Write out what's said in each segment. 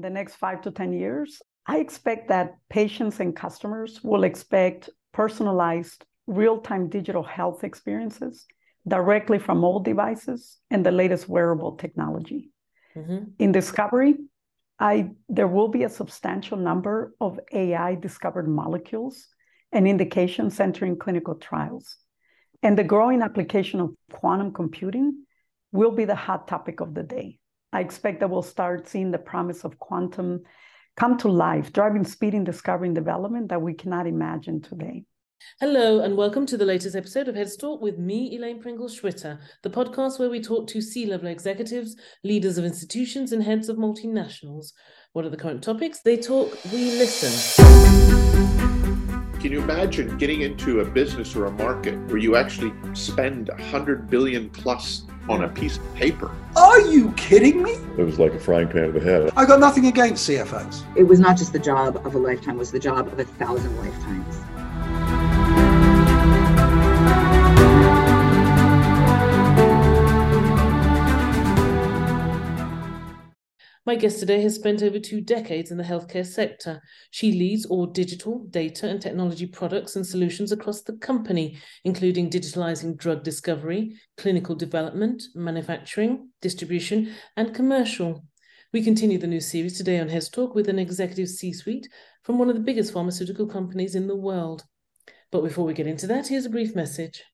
in the next five to 10 years, I expect that patients and customers will expect personalized real time digital health experiences directly from mobile devices and the latest wearable technology. Mm-hmm. In discovery, I, there will be a substantial number of AI discovered molecules and indications entering clinical trials. And the growing application of quantum computing will be the hot topic of the day. I expect that we'll start seeing the promise of quantum come to life, driving speed in discovery and development that we cannot imagine today. Hello, and welcome to the latest episode of Heads Talk with me, Elaine Pringle Schwitter, the podcast where we talk to C level executives, leaders of institutions, and heads of multinationals. What are the current topics? They talk, we listen. Can you imagine getting into a business or a market where you actually spend 100 billion plus on a piece of paper. Are you kidding me? It was like a frying pan to the head. I got nothing against CFOs. It was not just the job of a lifetime, it was the job of a thousand lifetimes. My guest today has spent over two decades in the healthcare sector. She leads all digital, data, and technology products and solutions across the company, including digitalizing drug discovery, clinical development, manufacturing, distribution, and commercial. We continue the new series today on Heads Talk with an executive C suite from one of the biggest pharmaceutical companies in the world. But before we get into that, here's a brief message.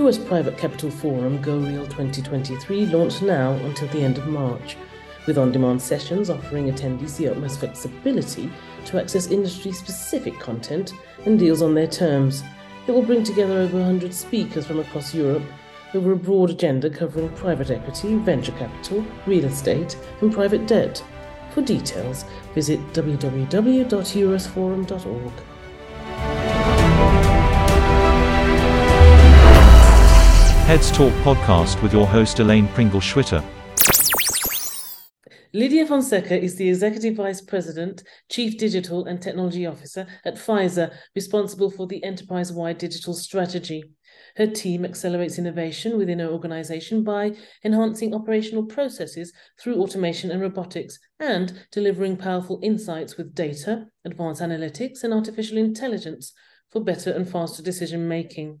US Private Capital Forum Go Real 2023 launched now until the end of March, with on demand sessions offering attendees the utmost flexibility to access industry specific content and deals on their terms. It will bring together over 100 speakers from across Europe over a broad agenda covering private equity, venture capital, real estate, and private debt. For details, visit www.eurosforum.org. Heads Talk podcast with your host Elaine Pringle Schwitter. Lydia Fonseca is the Executive Vice President, Chief Digital and Technology Officer at Pfizer, responsible for the enterprise wide digital strategy. Her team accelerates innovation within her organization by enhancing operational processes through automation and robotics and delivering powerful insights with data, advanced analytics, and artificial intelligence for better and faster decision making.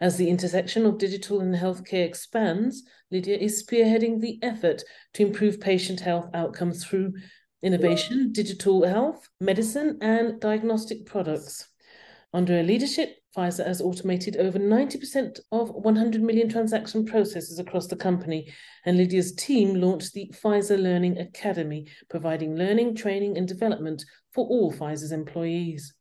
As the intersection of digital and healthcare expands, Lydia is spearheading the effort to improve patient health outcomes through innovation, digital health, medicine, and diagnostic products. Under her leadership, Pfizer has automated over 90% of 100 million transaction processes across the company, and Lydia's team launched the Pfizer Learning Academy, providing learning, training, and development for all Pfizer's employees.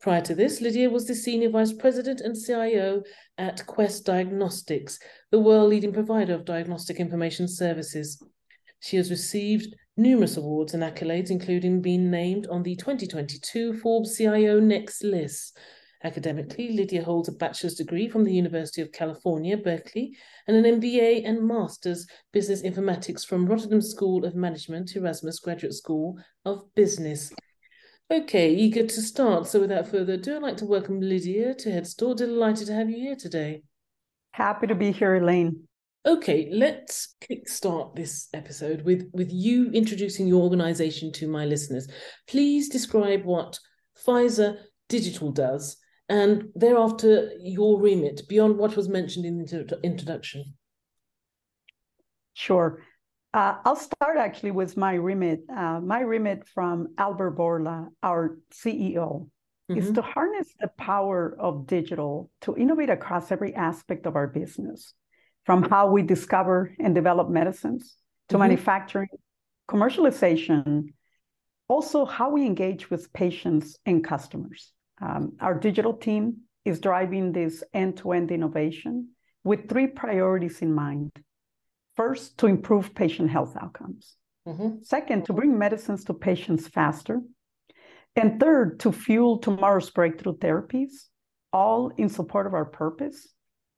Prior to this, Lydia was the Senior Vice President and CIO at Quest Diagnostics, the world leading provider of diagnostic information services. She has received numerous awards and accolades, including being named on the 2022 Forbes CIO Next list. Academically, Lydia holds a bachelor's degree from the University of California, Berkeley, and an MBA and master's business informatics from Rotterdam School of Management, Erasmus Graduate School of Business. Okay, eager to start. So without further ado, I'd like to welcome Lydia to Heads Talk. Delighted to have you here today. Happy to be here, Elaine. Okay, let's kickstart this episode with, with you introducing your organization to my listeners. Please describe what Pfizer Digital does and thereafter your remit beyond what was mentioned in the introduction. Sure. Uh, I'll start actually with my remit. Uh, my remit from Albert Bourla, our CEO, mm-hmm. is to harness the power of digital to innovate across every aspect of our business, from how we discover and develop medicines to mm-hmm. manufacturing, commercialization, also how we engage with patients and customers. Um, our digital team is driving this end to end innovation with three priorities in mind First, to improve patient health outcomes. Mm-hmm. Second, to bring medicines to patients faster. And third, to fuel tomorrow's breakthrough therapies, all in support of our purpose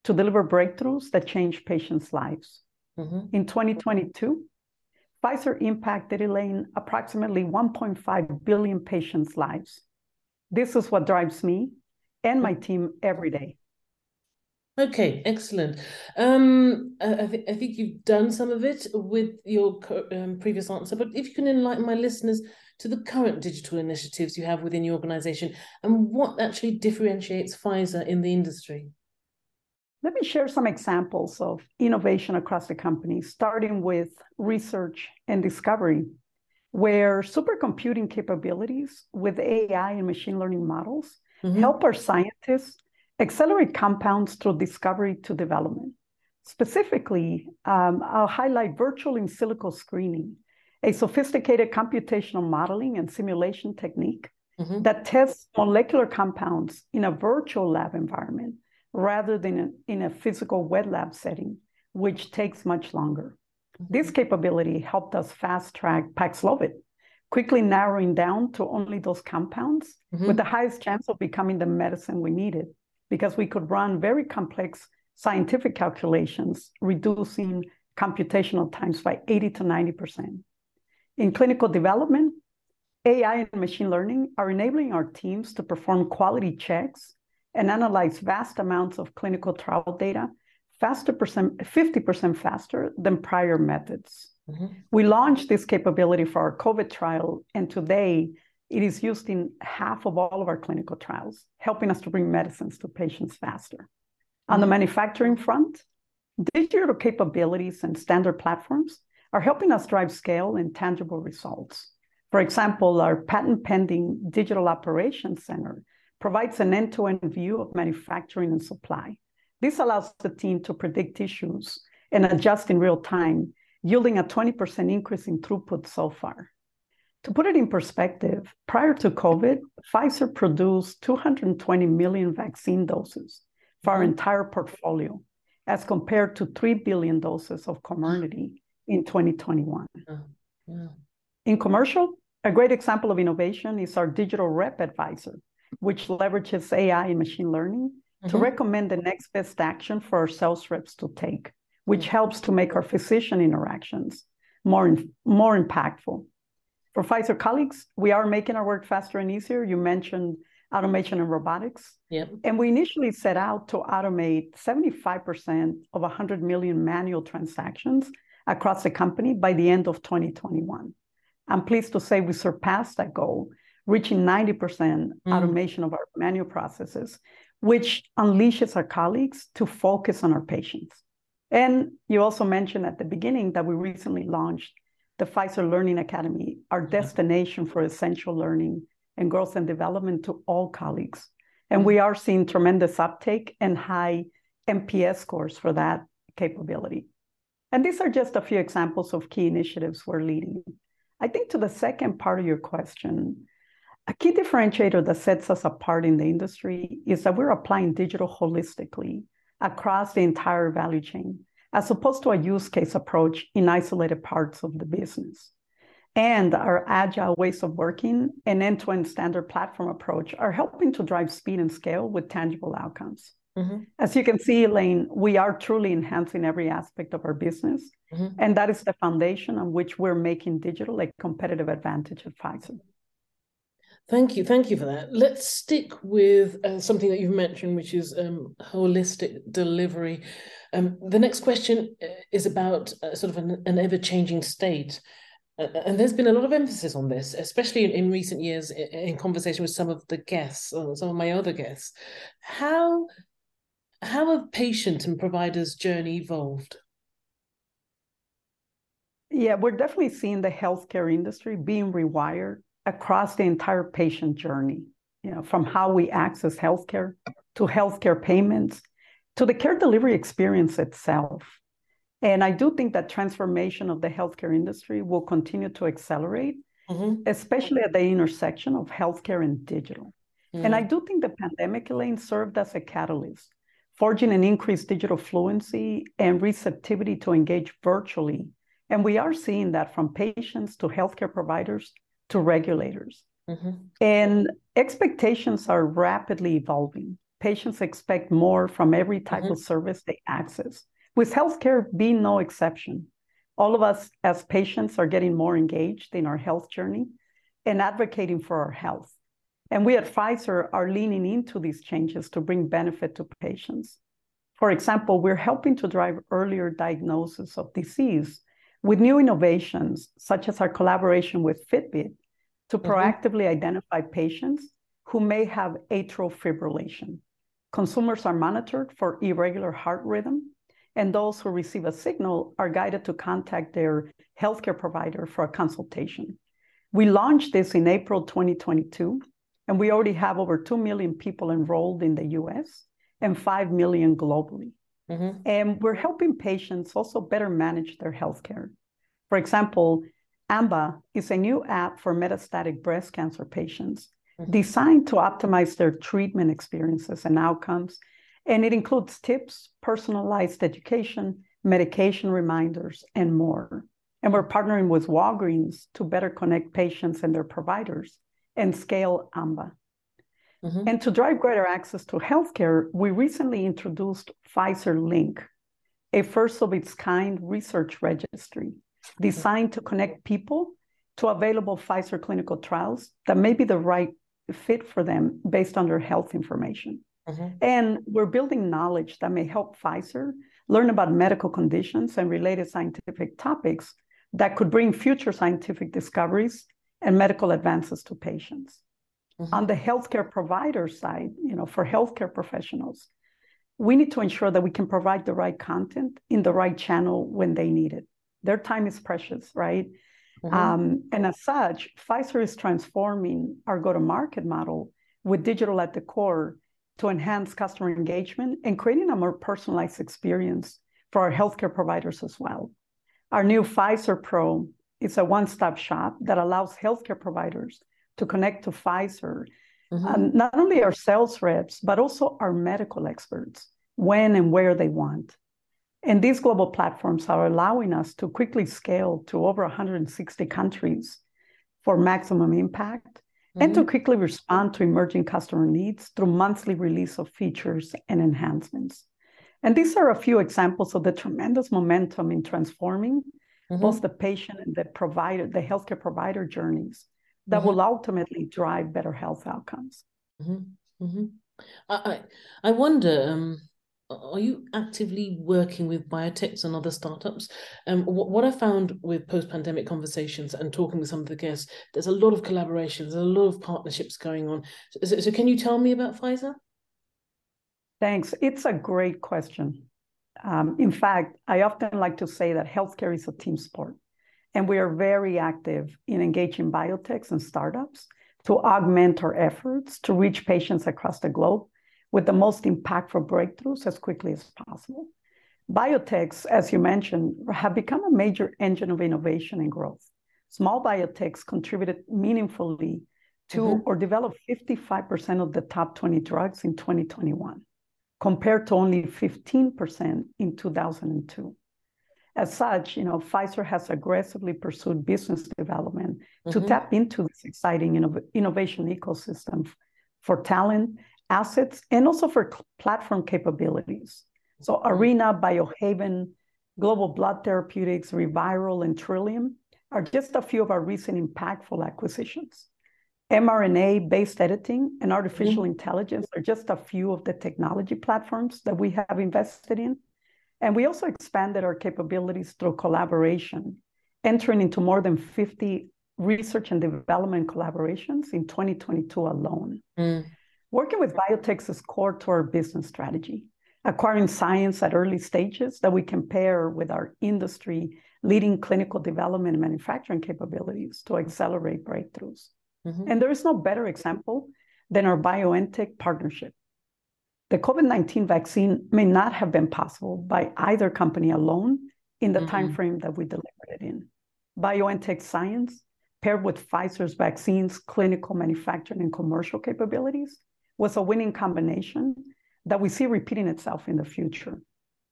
to deliver breakthroughs that change patients' lives. Mm-hmm. In 2022, Pfizer impacted Elaine approximately 1.5 billion patients' lives. This is what drives me and my team every day. Okay, excellent. Um, I, th- I think you've done some of it with your um, previous answer, but if you can enlighten my listeners to the current digital initiatives you have within your organization and what actually differentiates Pfizer in the industry. Let me share some examples of innovation across the company, starting with research and discovery, where supercomputing capabilities with AI and machine learning models mm-hmm. help our scientists accelerate compounds through discovery to development. Specifically, um, I'll highlight virtual in silico screening, a sophisticated computational modeling and simulation technique mm-hmm. that tests molecular compounds in a virtual lab environment rather than in a physical wet lab setting, which takes much longer. Mm-hmm. This capability helped us fast track Paxlovid, quickly narrowing down to only those compounds mm-hmm. with the highest chance of becoming the medicine we needed because we could run very complex scientific calculations, reducing computational times by 80 to 90%. In clinical development, AI and machine learning are enabling our teams to perform quality checks and analyze vast amounts of clinical trial data faster percent, 50% faster than prior methods. Mm-hmm. We launched this capability for our COVID trial, and today it is used in half of all of our clinical trials, helping us to bring medicines to patients faster. Mm-hmm. On the mm-hmm. manufacturing front, digital capabilities and standard platforms are helping us drive scale and tangible results. For example, our patent pending digital operations center provides an end to end view of manufacturing and supply. This allows the team to predict issues and adjust in real time, yielding a 20% increase in throughput so far. To put it in perspective, prior to COVID, Pfizer produced 220 million vaccine doses for our entire portfolio, as compared to 3 billion doses of Comirnaty in 2021. Yeah. In commercial, a great example of innovation is our digital rep advisor, which leverages AI and machine learning mm-hmm. to recommend the next best action for our sales reps to take, which mm-hmm. helps to make our physician interactions more, more impactful. For Pfizer colleagues, we are making our work faster and easier. You mentioned automation and robotics. Yep. And we initially set out to automate 75% of 100 million manual transactions across the company by the end of 2021. I'm pleased to say we surpassed that goal, reaching 90% mm. automation of our manual processes, which unleashes our colleagues to focus on our patients. And you also mentioned at the beginning that we recently launched the Pfizer Learning Academy, our mm-hmm. destination for essential learning and growth and development to all colleagues. And mm-hmm. we are seeing tremendous uptake and high NPS scores for that capability. And these are just a few examples of key initiatives we're leading. I think to the second part of your question, a key differentiator that sets us apart in the industry is that we're applying digital holistically across the entire value chain, as opposed to a use case approach in isolated parts of the business. And our agile ways of working and end to end standard platform approach are helping to drive speed and scale with tangible outcomes. Mm-hmm. As you can see, Elaine, we are truly enhancing every aspect of our business. Mm-hmm. And that is the foundation on which we're making digital a competitive advantage at Pfizer. Thank you. Thank you for that. Let's stick with uh, something that you've mentioned, which is um, holistic delivery. Um, the next question uh, is about uh, sort of an, an ever changing state. Uh, and there's been a lot of emphasis on this, especially in, in recent years in, in, conversation with some of the guests, or some of my other guests. How how have patient and providers' journey evolved? Yeah, we're definitely seeing the healthcare industry being rewired across the entire patient journey, you know, from how we access healthcare to healthcare payments to the care delivery experience itself. And I do think that transformation of the healthcare industry will continue to accelerate, mm-hmm. especially at the intersection of healthcare and digital. Mm-hmm. And I do think the pandemic, Elaine, served as a catalyst forging an increased digital fluency and receptivity to engage virtually. And we are seeing that from patients to healthcare providers to regulators. Mm-hmm. And expectations are rapidly evolving. Patients expect more from every type mm-hmm. of service they access, with healthcare being no exception. All of us as patients are getting more engaged in our health journey and advocating for our health. And we at Pfizer are leaning into these changes to bring benefit to patients. For example, we're helping to drive earlier diagnosis of disease with new innovations, such as our collaboration with Fitbit, to mm-hmm. proactively identify patients who may have atrial fibrillation. Consumers are monitored for irregular heart rhythm, and those who receive a signal are guided to contact their healthcare provider for a consultation. We launched this in April 2022, and we already have over 2 million people enrolled in the US and 5 million globally. Mm-hmm. And we're helping patients also better manage their healthcare. For example, AMBA is a new app for metastatic breast cancer patients. Designed to optimize their treatment experiences and outcomes. And it includes tips, personalized education, medication reminders, and more. And we're partnering with Walgreens to better connect patients and their providers and scale AMBA. Mm-hmm. And to drive greater access to healthcare, we recently introduced Pfizer Link, a first of its kind research registry designed to connect people to available Pfizer clinical trials that may be the right fit for them based on their health information. Mm-hmm. And we're building knowledge that may help Pfizer learn about medical conditions and related scientific topics that could bring future scientific discoveries and medical advances to patients. Mm-hmm. On the healthcare provider side, you know, for healthcare professionals, we need to ensure that we can provide the right content in the right channel when they need it. Their time is precious, right? Mm-hmm. Um, and as such, Pfizer is transforming our go to market model with digital at the core to enhance customer engagement and creating a more personalized experience for our healthcare providers as well. Our new Pfizer Pro is a one stop shop that allows healthcare providers to connect to Pfizer, mm-hmm. um, not only our sales reps, but also our medical experts when and where they want. And these global platforms are allowing us to quickly scale to over 160 countries for maximum impact mm-hmm. and to mm-hmm. quickly respond to emerging customer needs through monthly release of features and enhancements. And these are a few examples of the tremendous momentum in transforming mm-hmm. both the patient and the provider, the healthcare provider journeys that mm-hmm. will ultimately drive better health outcomes. Mm-hmm. mm-hmm. I, I wonder, um, are you actively working with biotechs and other startups? Um, what, what I found with post-pandemic conversations and talking with some of the guests, there's a lot of collaborations, there's a lot of partnerships going on. So, so can you tell me about Pfizer? Thanks. It's a great question. Um, in fact, I often like to say that healthcare is a team sport. And we are very active in engaging biotechs and startups to augment our efforts to reach patients across the globe with the most impactful breakthroughs as quickly as possible. Biotechs, as you mentioned, have become a major engine of innovation and growth. Small biotechs contributed meaningfully to mm-hmm. or developed 55% of the top 20 drugs in 2021, compared to only 15% in 2002. As such, you know, Pfizer has aggressively pursued business development mm-hmm. to tap into this exciting innov- innovation ecosystem for talent, assets, and also for platform capabilities. So mm-hmm. Arena, Biohaven, Global Blood Therapeutics, ReViral, and Trillium are just a few of our recent impactful acquisitions. mRNA based editing and artificial mm-hmm. intelligence are just a few of the technology platforms that we have invested in. And we also expanded our capabilities through collaboration, entering into more than 50 research and development collaborations in 2022 alone. Mm. Working with biotechs is core to our business strategy, acquiring science at early stages that we can pair with our industry leading clinical development and manufacturing capabilities to accelerate breakthroughs. Mm-hmm. And there is no better example than our BioNTech partnership. The COVID 19 vaccine may not have been possible by either company alone in the mm-hmm. time frame that we delivered it in. BioNTech science, paired with Pfizer's vaccines, clinical manufacturing, and commercial capabilities, was a winning combination that we see repeating itself in the future.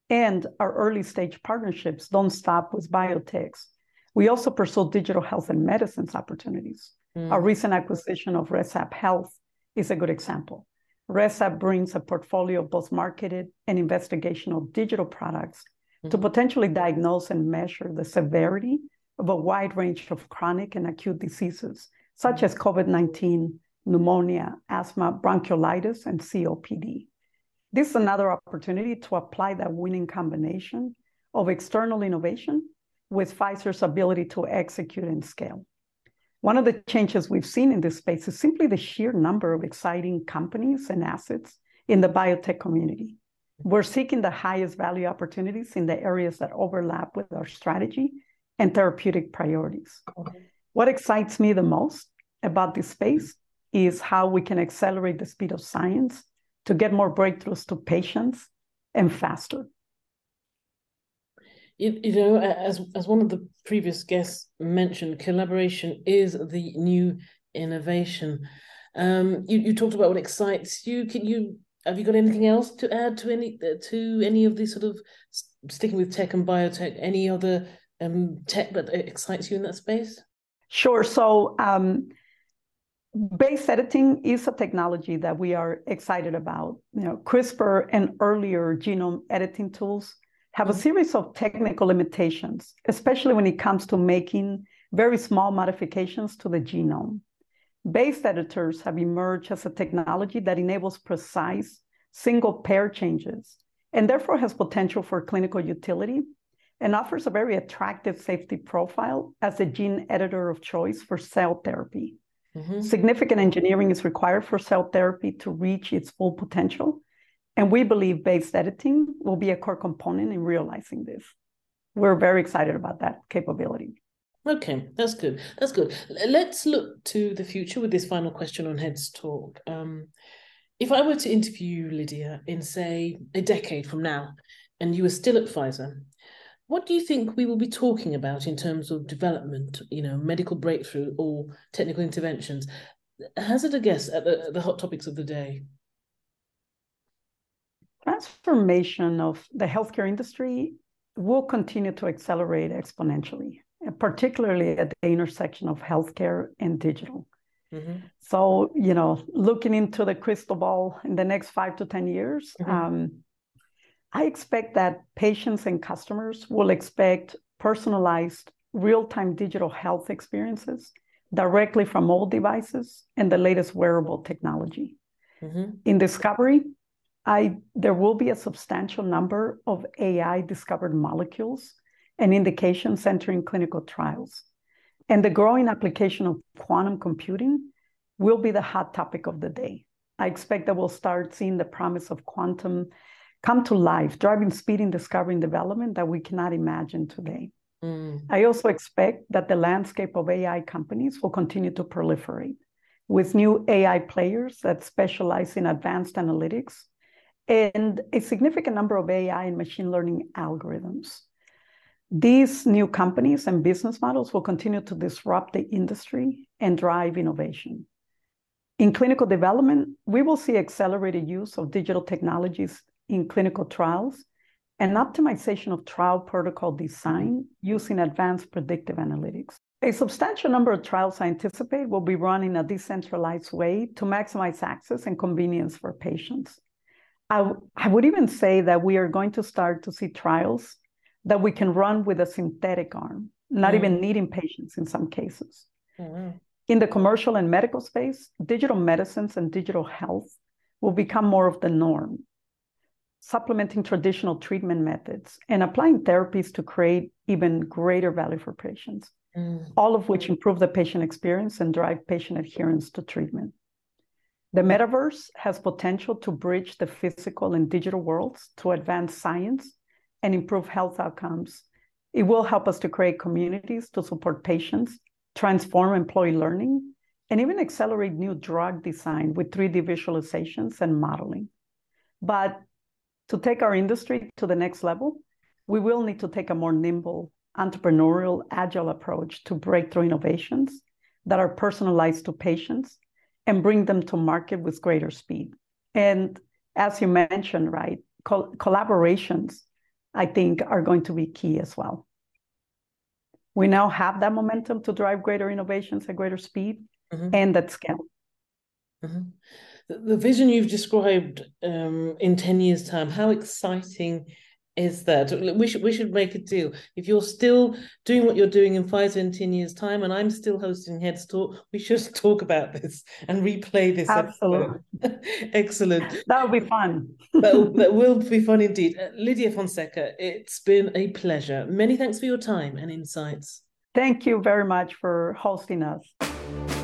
And our early stage partnerships don't stop with biotechs. We also pursue digital health and medicines opportunities. Mm. Our recent acquisition of ResApp Health is a good example. ResApp brings a portfolio of both marketed and investigational digital products mm-hmm. to potentially diagnose and measure the severity of a wide range of chronic and acute diseases, such as COVID 19, pneumonia, asthma, bronchiolitis, and COPD. This is another opportunity to apply that winning combination of external innovation with Pfizer's ability to execute and scale. One of the changes we've seen in this space is simply the sheer number of exciting companies and assets in the biotech community. We're seeking the highest value opportunities in the areas that overlap with our strategy and therapeutic priorities. Okay. What excites me the most about this space is how we can accelerate the speed of science to get more breakthroughs to patients and faster. You, you know, as as one of the previous guests mentioned, collaboration is the new innovation. Um, you, you talked about what excites you. Can you have you got anything else to add to any to any of these sort of sticking with tech and biotech? Any other um, tech that excites you in that space? Sure. So. Um, base editing is a technology that we are excited about. You know, CRISPR and earlier genome editing tools have a mm-hmm. series of technical limitations, especially when it comes to making very small modifications to the genome. Base editors have emerged as a technology that enables precise single pair changes and therefore has potential for clinical utility and offers a very attractive safety profile as a gene editor of choice for cell therapy. Mm-hmm. Significant engineering is required for cell therapy to reach its full potential. And we believe base editing will be a core component in realizing this. We're very excited about that capability. Okay, that's good. That's good. Let's look to the future with this final question on Heads Talk. Um, if I were to interview you, Lydia, in say a decade from now, and you were still at Pfizer, what do you think we will be talking about in terms of development, you know, medical breakthrough or technical interventions? Hazard a guess at the, the hot topics of the day. Transformation of the healthcare industry will continue to accelerate exponentially, particularly at the intersection of healthcare and digital. Mm-hmm. So, you know, looking into the crystal ball in the next five to 10 years, mm-hmm. um, I expect that patients and customers will expect personalized real-time digital health experiences directly from all devices and the latest wearable technology. Mm-hmm. In discovery, I, there will be a substantial number of AI discovered molecules and indications entering clinical trials. And the growing application of quantum computing will be the hot topic of the day. I expect that we'll start seeing the promise of quantum come to life, driving speed in discovery and development that we cannot imagine today. Mm. I also expect that the landscape of AI companies will continue to proliferate with new AI players that specialize in advanced analytics and a significant number of AI and machine learning algorithms. These new companies and business models will continue to disrupt the industry and drive innovation. In clinical development, we will see accelerated use of digital technologies in clinical trials and optimization of trial protocol design using advanced predictive analytics. A substantial number of trials I anticipate will be run in a decentralized way to maximize access and convenience for patients. I, I would even say that we are going to start to see trials that we can run with a synthetic arm, not mm. even needing patients in some cases. Mm. In the commercial and medical space, digital medicines and digital health will become more of the norm supplementing traditional treatment methods, and applying therapies to create even greater value for patients, mm. all of which improve the patient experience and drive patient adherence to treatment. The metaverse has potential to bridge the physical and digital worlds to advance science and improve health outcomes. It will help us to create communities to support patients, transform employee learning, and even accelerate new drug design with 3D visualizations and modeling. But to take our industry to the next level, we will need to take a more nimble, entrepreneurial, agile approach to breakthrough innovations that are personalized to patients and bring them to market with greater speed. And as you mentioned, right, col- collaborations, I think, are going to be key as well. We now have that momentum to drive greater innovations at greater speed mm-hmm. and at scale. Mm-hmm the vision you've described um, in 10 years' time, how exciting is that we should we should make a deal. If you're still doing what you're doing in Pfizer in 10 years' time and I'm still hosting Heads Talk, we should talk about this and replay this. Absolutely. Excellent. That would be fun. that, that will be fun indeed. Uh, Lydia Fonseca, it's been a pleasure. Many thanks for your time and insights. Thank you very much for hosting us.